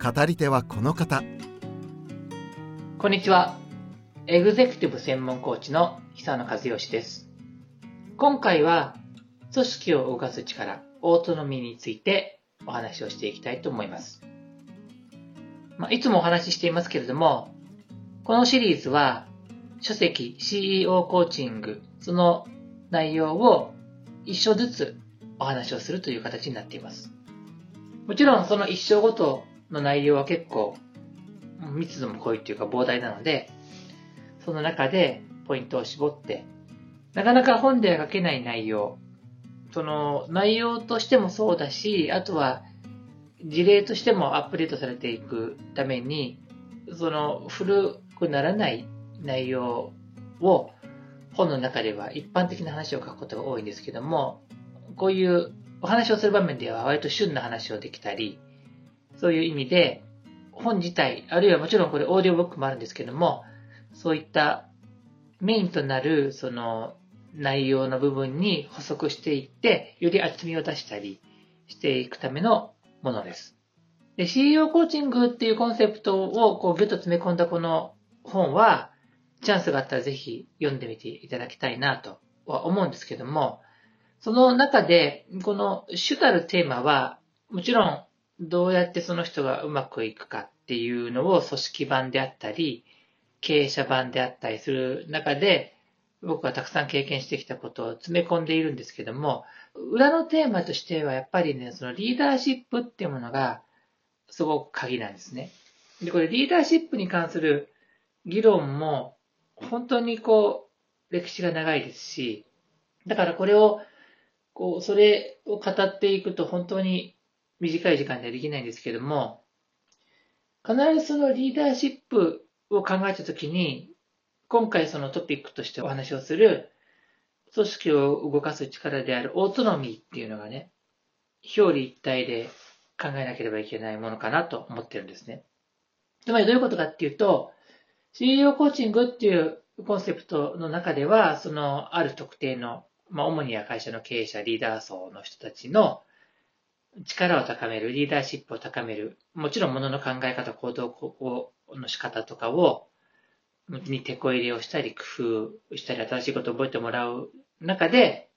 語り手はこの方。こんにちは。エグゼクティブ専門コーチの久野和義です。今回は組織を動かす力オートノミーについてお話をしていきたいと思います、まあ、いつもお話ししていますけれどもこのシリーズは書籍 CEO コーチングその内容を一章ずつお話をするという形になっています。もちろんその一章ごとの内容は結構密度も濃いというか膨大なので、その中でポイントを絞って、なかなか本では書けない内容、その内容としてもそうだし、あとは事例としてもアップデートされていくために、その古くならない内容を本の中では一般的な話を書くことが多いんですけども、こういうお話をする場面では割と旬な話をできたり、そういう意味で、本自体、あるいはもちろんこれオーディオブックもあるんですけども、そういったメインとなるその内容の部分に補足していって、より厚みを出したりしていくためのものです。で、CEO コーチングっていうコンセプトをこうギュッと詰め込んだこの本は、チャンスがあったらぜひ読んでみていただきたいなとは思うんですけども、その中で、この主たるテーマは、もちろん、どうやってその人がうまくいくかっていうのを組織版であったり、経営者版であったりする中で、僕はたくさん経験してきたことを詰め込んでいるんですけども、裏のテーマとしてはやっぱりね、そのリーダーシップっていうものがすごく鍵なんですね。で、これリーダーシップに関する議論も本当にこう歴史が長いですし、だからこれをこう、それを語っていくと本当に短い時間ではできないんですけども、必ずそのリーダーシップを考えたときに、今回そのトピックとしてお話をする、組織を動かす力であるオートノミーっていうのがね、表裏一体で考えなければいけないものかなと思ってるんですね。つまりどういうことかっていうと、CEO コーチングっていうコンセプトの中では、そのある特定のまあ、主には会社の経営者、リーダー層の人たちの力を高める、リーダーシップを高める、もちろんものの考え方、行動の仕方とかを、に手こ入れをしたり、工夫したり、新しいことを覚えてもらう中で、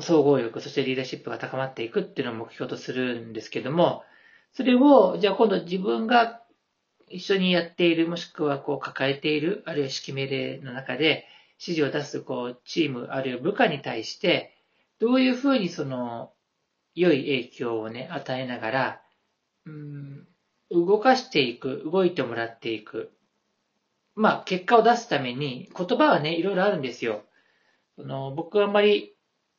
総合力、そしてリーダーシップが高まっていくっていうのを目標とするんですけども、それを、じゃあ今度自分が一緒にやっている、もしくはこう抱えている、あるいは指揮命令の中で、指示を出す、こう、チーム、あるいは部下に対して、どういうふうにその、良い影響をね、与えながら、うん、動かしていく、動いてもらっていく。まあ、結果を出すために、言葉はね、いろいろあるんですよ。その僕はあんまり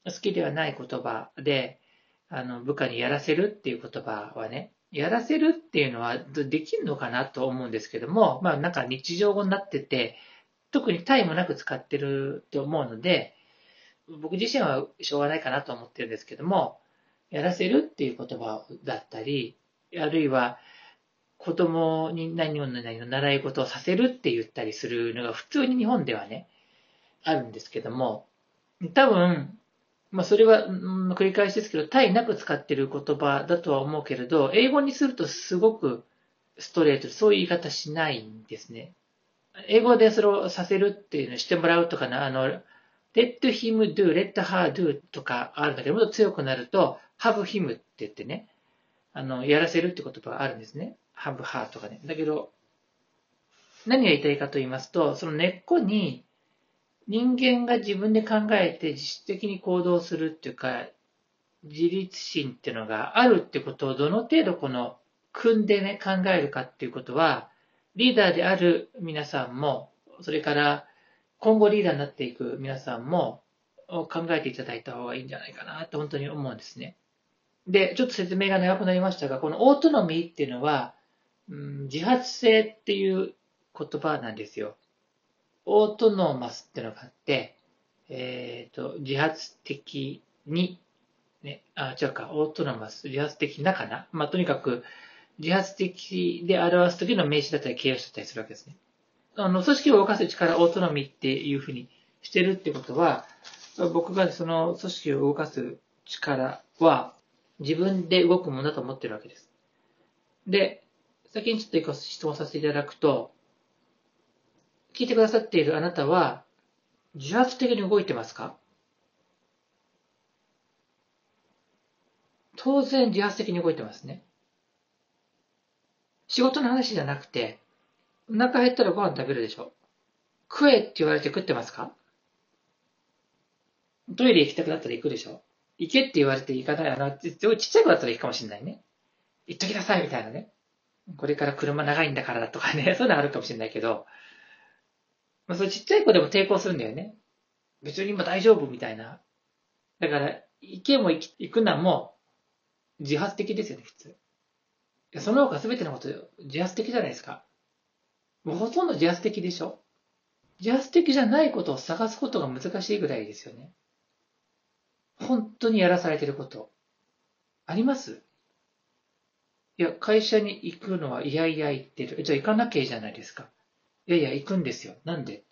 好きではない言葉で、あの、部下にやらせるっていう言葉はね、やらせるっていうのはできるのかなと思うんですけども、まあなんか日常語になってて、特にタイもなく使ってると思うので、僕自身はしょうがないかなと思ってるんですけども、やらせるっていう言葉だったり、あるいは子供に何を何を習い事をさせるって言ったりするのが普通に日本ではね、あるんですけども、多分、まあそれは、うん、繰り返しですけど、タイなく使ってる言葉だとは思うけれど、英語にするとすごくストレートでそういう言い方しないんですね。英語でそれをさせるっていうのをしてもらうとかな、あの、let him do, let her do とかあるんだけど、もっと強くなると、have him って言ってね、あの、やらせるって言葉があるんですね。have her とかね。だけど、何が言いたいかと言いますと、その根っこに人間が自分で考えて自主的に行動するっていうか、自立心っていうのがあるってことをどの程度この組んでね、考えるかっていうことは、リーダーである皆さんも、それから今後リーダーになっていく皆さんも考えていただいた方がいいんじゃないかなと本当に思うんですね。で、ちょっと説明が長くなりましたが、このオートノミーっていうのは、うん、自発性っていう言葉なんですよ。オートノーマスっていうのがあって、えっ、ー、と、自発的に、ね、あ、違うか、オートノーマス、自発的なかな。まあ、とにかく、自発的で表すときの名詞だったり形容詞だったりするわけですね。あの、組織を動かす力、オートノミーっていうふうにしてるってことは、僕がその組織を動かす力は自分で動くものだと思ってるわけです。で、先にちょっと一個質問させていただくと、聞いてくださっているあなたは、自発的に動いてますか？当然自発的に動いてますね。仕事の話じゃなくて、お腹減ったらご飯食べるでしょ。食えって言われて食ってますか？トイレ行きたくなったら行くでしょ行けって言われて行かない。あの、ちっちゃい子だったら行くかもしれないね。行っときなさいみたいなね。これから車長いんだからだとかね、そういうのあるかもしれないけど、まあ、そうちっちゃい子でも抵抗するんだよね。別に今大丈夫みたいな。だから、行けも行くなも自発的ですよね、普通。その他全てのこと自発的じゃないですか。もうほとんど自発的でしょ自発的じゃないことを探すことが難しいぐらいですよね。本当にやらされてること。あります？いや、会社に行くのはいやいや行ってる。じゃあ行かなきゃいいじゃないですか。いやいや、行くんですよ。なんで？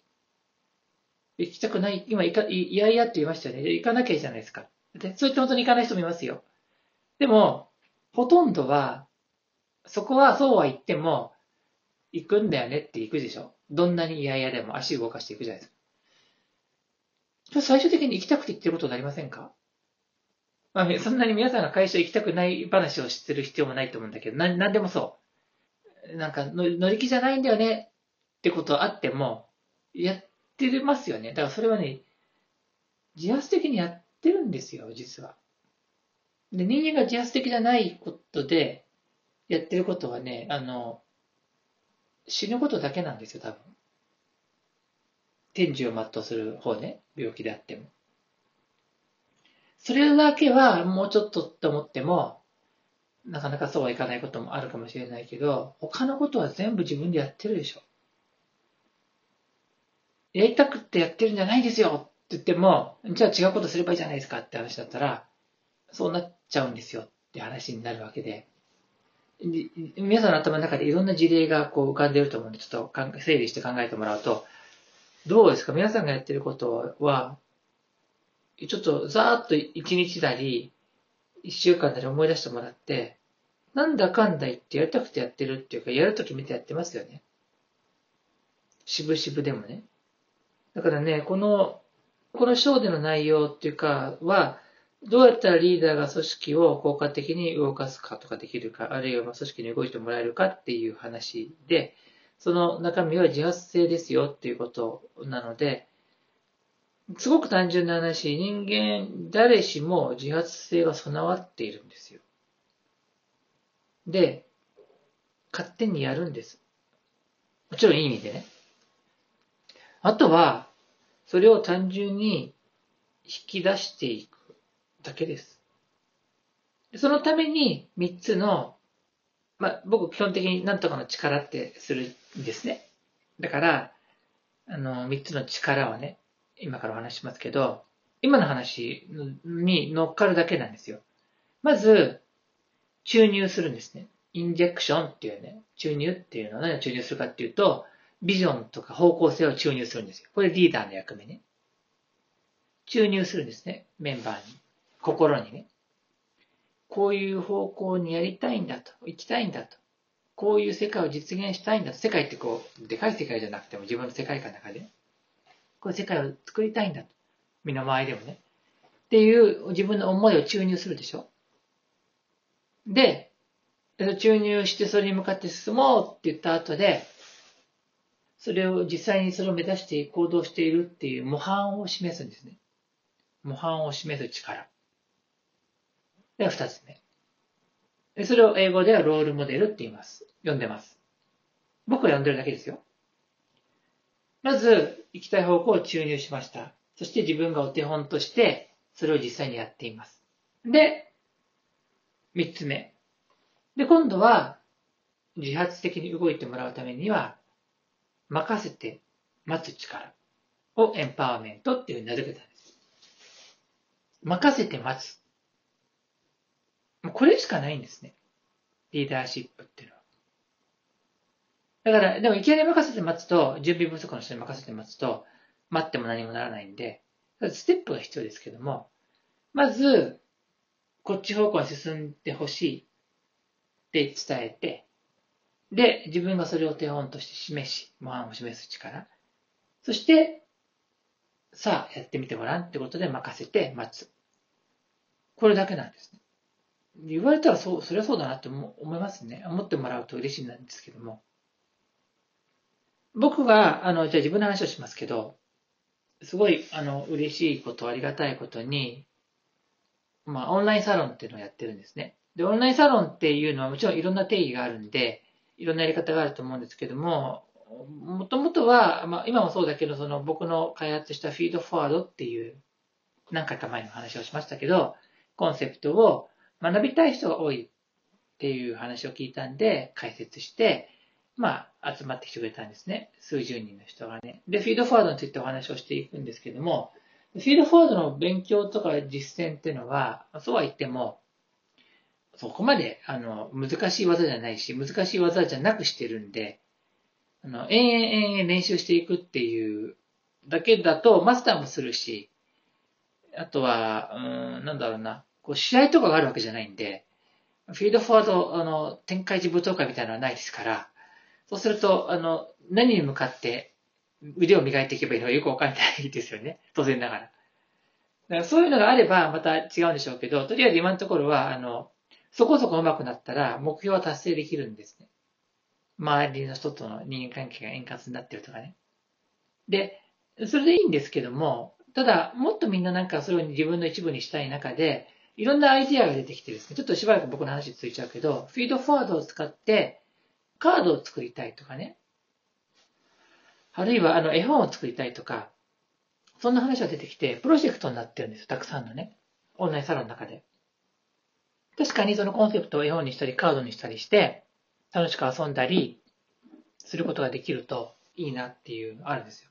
行きたくない、今行か、いやいやって言いましたよね。行かなきゃいいじゃないですか。で、そう言って本当に行かない人もいますよ。でも、ほとんどは、そこはそうは言っても、行くんだよねって行くでしょ。どんなに嫌々でも足動かしていくじゃないですか。最終的に行きたくて行ってることになりませんか？まあ、そんなに皆さんが会社行きたくない話を知ってる必要もないと思うんだけど、な、なんでもそう。なんか乗り気じゃないんだよねってことあっても、やってますよね。だからそれはね、自発的にやってるんですよ、実は。で、人間が自発的じゃないことでやってることはね、あの、死ぬことだけなんですよ、多分。天寿を全うする方ね、病気であっても。それだけはもうちょっとって思っても、なかなかそうはいかないこともあるかもしれないけど、他のことは全部自分でやってるでしょ。やりたくってやってるんじゃないですよって言っても、じゃあ違うことすればいいじゃないですかって話だったら、そうなっちゃうんですよって話になるわけで。皆さんの頭の中でいろんな事例がこう浮かんでいると思うんで、ちょっと整理して考えてもらうと、どうですか？皆さんがやってることは、ちょっとざーっと一日なり、一週間なり思い出してもらって、なんだかんだ言ってやりたくてやってるっていうか、やると決めてやってますよね。渋々でもね。だからね、この、この章での内容っていうかは、どうやったらリーダーが組織を効果的に動かすかとかできるか、あるいは組織に動いてもらえるかっていう話で、その中身は自発性ですよっていうことなので、すごく単純な話、人間誰しも自発性が備わっているんですよ。で、勝手にやるんです。もちろんいい意味でね。あとは、それを単純に引き出していくだけです。そのために3つの、まあ、僕基本的に何とかの力ってするんですね。だから、あの、3つの力をね、今からお話しますけど、今の話に乗っかるだけなんですよ。まず、注入するんですね。インジェクションっていうね、注入っていうのは何を注入するかっていうと、ビジョンとか方向性を注入するんですよ。これリーダーの役目ね。注入するんですね。メンバーに。心にね。こういう方向にやりたいんだと。行きたいんだと。こういう世界を実現したいんだと。世界ってこう、でかい世界じゃなくても自分の世界観の中で、ねこういう世界を作りたいんだと。身の回りでもね。っていう自分の思いを注入するでしょ。で、注入してそれに向かって進もうって言った後で、それを実際にそれを目指して行動しているっていう模範を示すんですね。模範を示す力。では二つ目。それを英語ではロールモデルって言います。読んでます。僕は読んでるだけですよ。まず、行きたい方向を注入しました。そして自分がお手本として、それを実際にやっています。で、三つ目。で、今度は、自発的に動いてもらうためには、任せて待つ力をエンパワーメントっていうふうに名付けたんです。任せて待つ。これしかないんですね。リーダーシップっていうのは。だから、でもいきなり任せて待つと、準備不足の人に任せて待つと、待っても何もならないんで、ステップが必要ですけども、まず、こっち方向に進んでほしいって伝えて、で、自分がそれを手本として示し、模範を示す力。そして、さあ、やってみてごらんってことで任せて待つ。これだけなんですね。言われたらそう、それはそうだなって思いますね。思ってもらうと嬉しいんですけども。僕が、あの、じゃあ自分の話をしますけど、すごい、あの、嬉しいこと、ありがたいことに、まあ、オンラインサロンっていうのをやってるんですね。で、オンラインサロンっていうのはもちろんいろんな定義があるんで、いろんなやり方があると思うんですけども、もともとは、まあ、今もそうだけど、その僕の開発したフィードフォワードっていう、何回か前の話をしましたけど、コンセプトを学びたい人が多いっていう話を聞いたんで、解説して、まあ、集まってきてくれたんですね。数十人の人がね。で、フィードフォワードについてお話をしていくんですけども、フィードフォワードの勉強とか実践っていうのは、そうは言っても、そこまで、あの、難しい技じゃないし、難しい技じゃなくしてるんで、あの、延々延々練習していくっていうだけだと、マスターもするし、あとは、うん、なんだろうな、こう、試合とかがあるわけじゃないんで、フィードフォワード、あの、展開時舞踏会みたいなのはないですから、そうすると、あの、何に向かって腕を磨いていけばいいのかよくわかんないですよね。当然ながら。だからそういうのがあればまた違うんでしょうけど、とりあえず今のところは、あの、そこそこ上手くなったら目標は達成できるんですね。周りの人との人間関係が円滑になってるとかね。で、それでいいんですけども、ただ、もっとみんななんかそれを自分の一部にしたい中で、いろんなアイディアが出てきてですね、ちょっとしばらく僕の話ついちゃうけど、フィードフォワードを使って、カードを作りたいとかね。あるいは、あの、絵本を作りたいとか、そんな話が出てきて、プロジェクトになってるんですよ。たくさんのね。オンラインサロンの中で。確かにそのコンセプトを絵本にしたり、カードにしたりして、楽しく遊んだりすることができるといいなっていうのあるんですよ。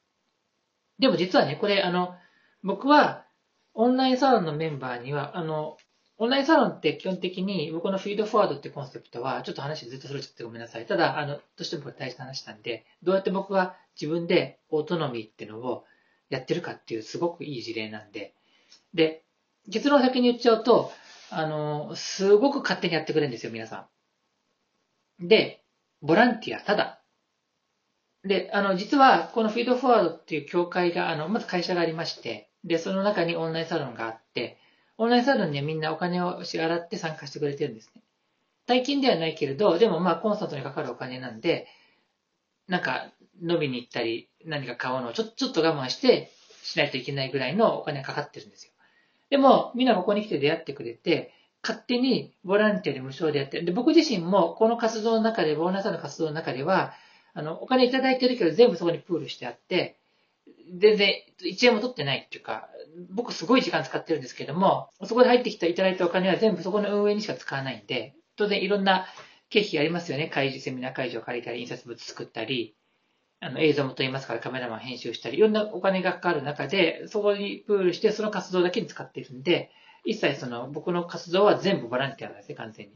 でも実はね、これ、あの、僕は、オンラインサロンのメンバーには、あの、オンラインサロンって基本的に僕のフィードフォワードってコンセプトは、ちょっと話ずっとそれちゃってごめんなさい。ただ、あの、どうしても大事な話なんで、どうやって僕は自分でオートノミーっていうのをやってるかっていうすごくいい事例なんで、で、結論を先に言っちゃうと、あの、すごく勝手にやってくれるんですよ、皆さん。で、ボランティア、ただ。で、あの、実は、このフィードフォワードっていう協会が、あの、まず会社がありまして、で、その中にオンラインサロンがあって、オンラインサロンにはみんなお金を支払って参加してくれてるんですね。大金ではないけれど、でもまあコンサートにかかるお金なんで、なんか飲みに行ったり何か買うのをちょちょっと我慢してしないといけないぐらいのお金がかかってるんですよ。でも、みんなここに来て出会ってくれて、勝手にボランティアで無償でやってる。で、僕自身もこの活動の中で、ボーナスの活動の中では、あの、お金いただいてるけど全部そこにプールしてあって、全然1円も取ってないっていうか、僕すごい時間使ってるんですけども、そこで入ってきたいただいたお金は全部そこの運営にしか使わないんで、当然いろんな経費ありますよね。会議、セミナー会場借りたり、印刷物作ったり、あの映像も撮りますからカメラマン編集したり、いろんなお金がかかる中で、そこにプールしてその活動だけに使ってるんで、一切その僕の活動は全部ボランティアなんですね、完全に。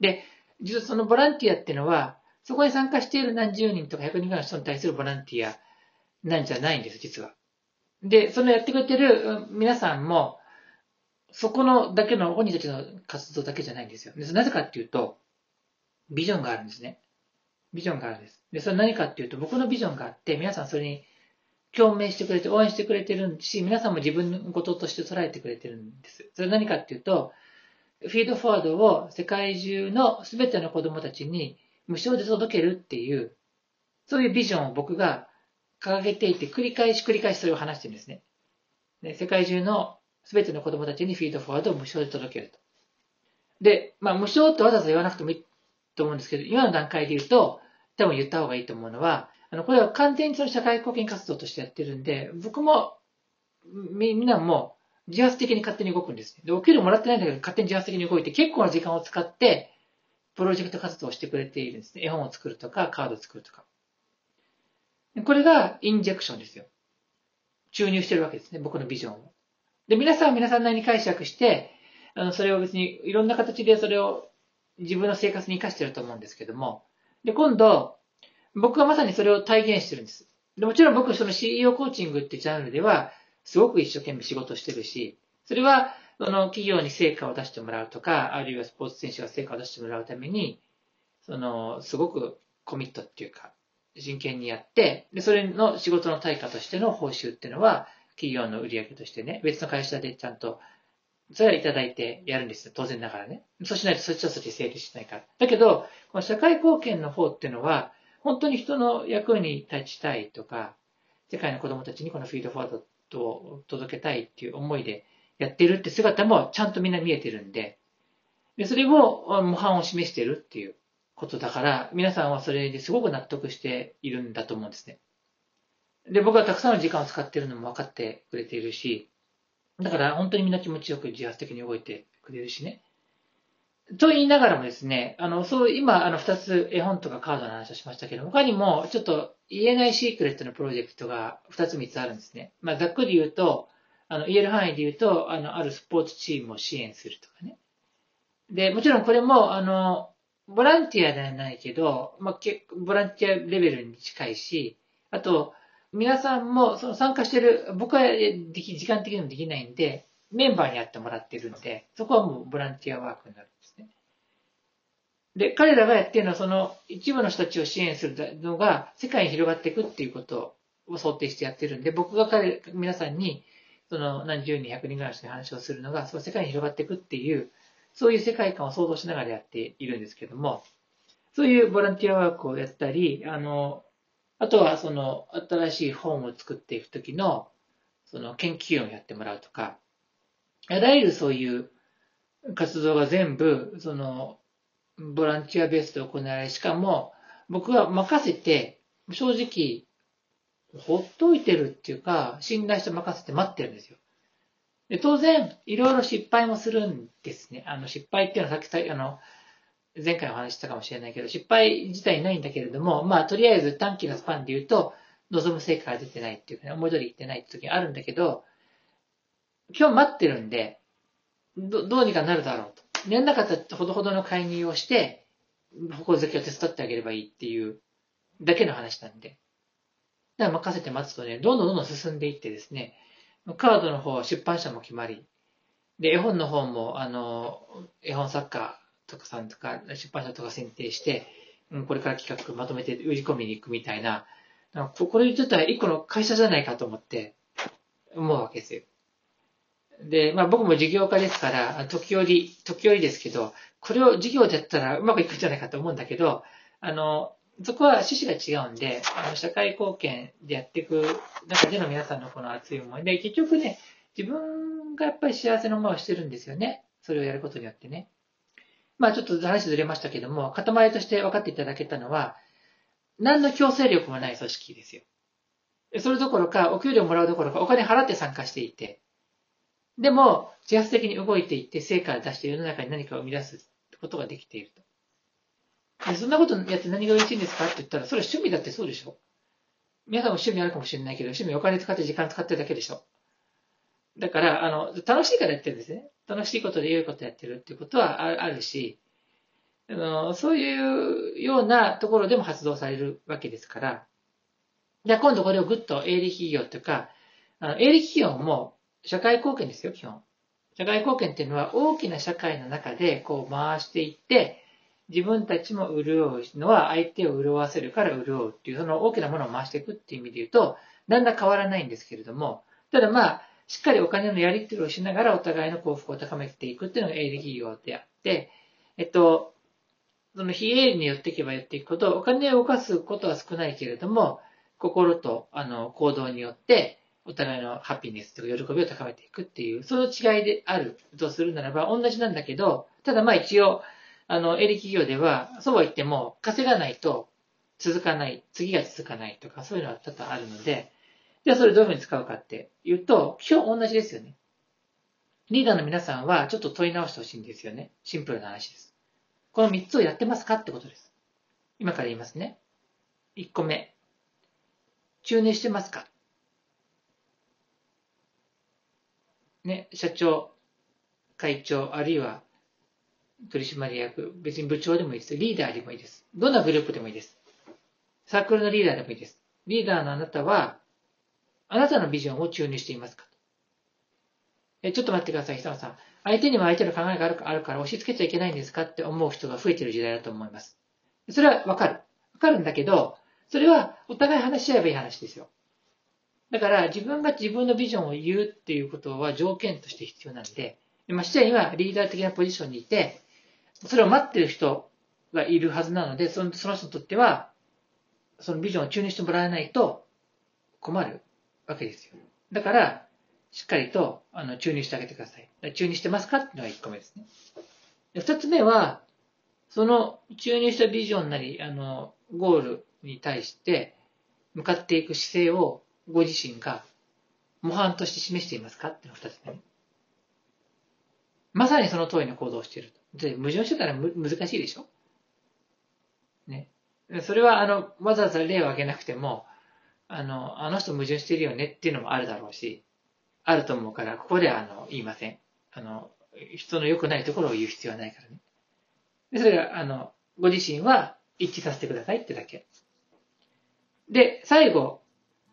で、実はそのボランティアっていうのは、そこに参加している何十人とか100人ぐらいの人に対するボランティアなんじゃないんです、実は。で、そのやってくれてる皆さんも、そこのだけの本人たちの活動だけじゃないんですよ。でなぜかっていうと、ビジョンがあるんですね。ビジョンがあるんです。で、それ何かっていうと、僕のビジョンがあって、皆さんそれに共鳴してくれて、応援してくれてるし、皆さんも自分のこととして捉えてくれてるんです。それ何かっていうと、フィードフォワードを世界中の全ての子供たちに無償で届けるっていう、そういうビジョンを僕が掲げていて、繰り返し繰り返しそれを話してるんですね。で世界中の全ての子供たちにフィードフォワードを無償で届けると。で、まあ、無償ってわざわざ言わなくてもいいと思うんですけど、今の段階で言うと、多分言った方がいいと思うのは、あの、これは完全にその社会貢献活動としてやってるんで、僕も、み、みんなも、自発的に勝手に動くんです。で、お給料もらってないんだけど、勝手に自発的に動いて、結構な時間を使って、プロジェクト活動をしてくれているんですね。絵本を作るとか、カードを作るとか。これがインジェクションですよ。注入してるわけですね、僕のビジョンを。で、皆さんは皆さんなりに解釈して、あの、それを別にいろんな形でそれを自分の生活に活かしてると思うんですけども、で、今度、僕はまさにそれを体現してるんです。でもちろん僕、その CEO コーチングってジャンルでは、すごく一生懸命仕事してるし、それは、その企業に成果を出してもらうとか、あるいはスポーツ選手が成果を出してもらうために、その、すごくコミットっていうか、真剣にやって、で、それの仕事の対価としての報酬っていうのは、企業の売り上げとしてね、別の会社でちゃんと、それはいただいてやるんですよ。当然ながらね。そうしないとそっちはそっち整理しないから。だけど、この社会貢献の方っていうのは、本当に人の役に立ちたいとか、世界の子供たちにこのフィードフォワードと届けたいっていう思いでやってるって姿もちゃんとみんな見えてるんで、で、それを模範を示してるっていうことだから、皆さんはそれですごく納得しているんだと思うんですね。で、僕はたくさんの時間を使っているのも分かってくれているし、だから本当にみんな気持ちよく自発的に動いてくれるしね。と言いながらもですね、あの、そう、今、あの、二つ絵本とかカードの話をしましたけど、他にも、ちょっと言えないシークレットのプロジェクトが二つ三つあるんですね。まあ、ざっくり言うと、あの、言える範囲で言うと、あの、あるスポーツチームを支援するとかね。で、もちろんこれも、あの、ボランティアではないけど、まあ、結、ボランティアレベルに近いし、あと、皆さんも、その参加してる、僕はでき、時間的にもできないんで、メンバーにやってもらってるんで、そこはもうボランティアワークになるんですね。で、彼らがやってるのは、その一部の人たちを支援するのが世界に広がっていくっていうことを想定してやってるんで、僕が彼、皆さんに、その何十人、百人ぐらいの人に話をするのが、その世界に広がっていくっていう、そういう世界観を想像しながらやっているんですけども、そういうボランティアワークをやったり、あの、あとはその新しい本を作っていくときの、その研究をやってもらうとか、あらゆるそういう活動が全部、その、ボランティアベースで行われ、しかも、僕は任せて、正直、ほっといてるっていうか、信頼して任せて待ってるんですよ。で当然、いろいろ失敗もするんですね。あの、失敗っていうのはさっき、あの、前回お話したかもしれないけど、失敗自体ないんだけれども、まあ、とりあえず短期のスパンで言うと、望む成果が出てないっていうかね、思い通りいってないって時があるんだけど、今日待ってるんで、どどうにかなるだろうと。やんなかったらほどほどの介入をして、矛先を手伝ってあげればいいっていうだけの話なんで。だから任せて待つとね、どんどんどんどん進んでいってですね、カードの方は、出版社も決まり、で、絵本の方も、あの、絵本作家とかさんとか、出版社とか選定して、うん、これから企画まとめて売り込みに行くみたいな、これちょっと一個の会社じゃないかと思って、思うわけですよ。で、まあ僕も事業家ですから、時折、時折ですけど、これを事業でやったらうまくいくんじゃないかと思うんだけど、あの、そこは趣旨が違うんで、あの社会貢献でやっていく中での皆さんのこの熱い思いで、結局ね、自分がやっぱり幸せの思いをしてるんですよね。それをやることによってね。まあちょっと話ずれましたけども、塊として分かっていただけたのは、何の強制力もない組織ですよ。それどころか、お給料もらうどころか、お金払って参加していて、でも、自発的に動いていって、成果を出して世の中に何かを生み出すことができていると。でそんなことやって何が嬉しいんですか？って言ったら、それは趣味だってそうでしょ皆さんも趣味あるかもしれないけど、趣味お金使って時間使ってるだけでしょ？だから、あの、楽しいからやってるんですね。楽しいことで良いことやってるっていうことはあるし、あのそういうようなところでも発動されるわけですから、じゃあ今度これをぐっと営利企業というか、あの営利企業も社会貢献ですよ、基本。社会貢献っていうのは大きな社会の中でこう回していって、自分たちも潤うのは相手を潤わせるから潤うっていう、その大きなものを回していくっていう意味で言うと、だんだん変わらないんですけれども、ただまあ、しっかりお金のやり取りをしながらお互いの幸福を高めていくっていうのが営利企業であって、えっと、その非営利によっていけばやっていくこと、お金を動かすことは少ないけれども、心とあの行動によって、お互いのハッピネスとか喜びを高めていくっていう、その違いであるとするならば、同じなんだけど、ただまあ一応、あの、営利企業では、そうは言っても、稼がないと続かない、次が続かないとか、そういうのは多々あるので、じゃあそれどういうふうに使うかっていうと、基本同じですよね。リーダーの皆さんはちょっと問い直してほしいんですよね。シンプルな話です。この3つをやってますかってことです。今から言いますね。1個目。中年してますかね、社長、会長、あるいは取締役、別に部長でもいいです。リーダーでもいいです。どんなグループでもいいです。サークルのリーダーでもいいです。リーダーのあなたは、あなたのビジョンを注入していますか？え、ちょっと待ってください、久野さん。相手にも相手の考えがあるあるから押し付けちゃいけないんですか？って思う人が増えてる時代だと思います。それはわかる。わかるんだけど、それはお互い話し合えばいい話ですよ。だから自分が自分のビジョンを言うっていうことは条件として必要なんで、ましてや今リーダー的なポジションにいて、それを待ってる人がいるはずなので、その人にとっては、そのビジョンを注入してもらえないと困るわけですよ。だから、しっかりとあの注入してあげてください。注入してますかっていうのが1個目ですね。2つ目は、その注入したビジョンなり、あの、ゴールに対して向かっていく姿勢をご自身が模範として示していますかっていうのが2つ目。まさにその通りの行動をしている。で、矛盾してたら難しいでしょ？ね。それは、あの、わざわざ例を挙げなくても、あの、あの人矛盾してるよねっていうのもあるだろうし、あると思うから、ここでは、あの、言いません。あの、人の良くないところを言う必要はないからね。で、それが、あの、ご自身は一致させてくださいってだけ。で、最後、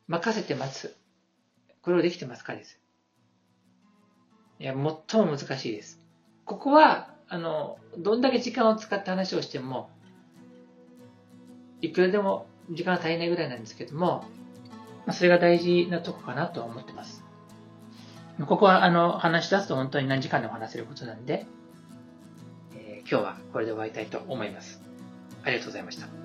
任せて待つ。これをできてますかです。いや、最も難しいです。ここは、あの、どんだけ時間を使って話をしても、いくらでも時間が足りないぐらいなんですけども、それが大事なとこかなと思ってます。ここは、あの、話し出すと本当に何時間でも話せることなんで、えー、今日はこれで終わりたいと思います。ありがとうございました。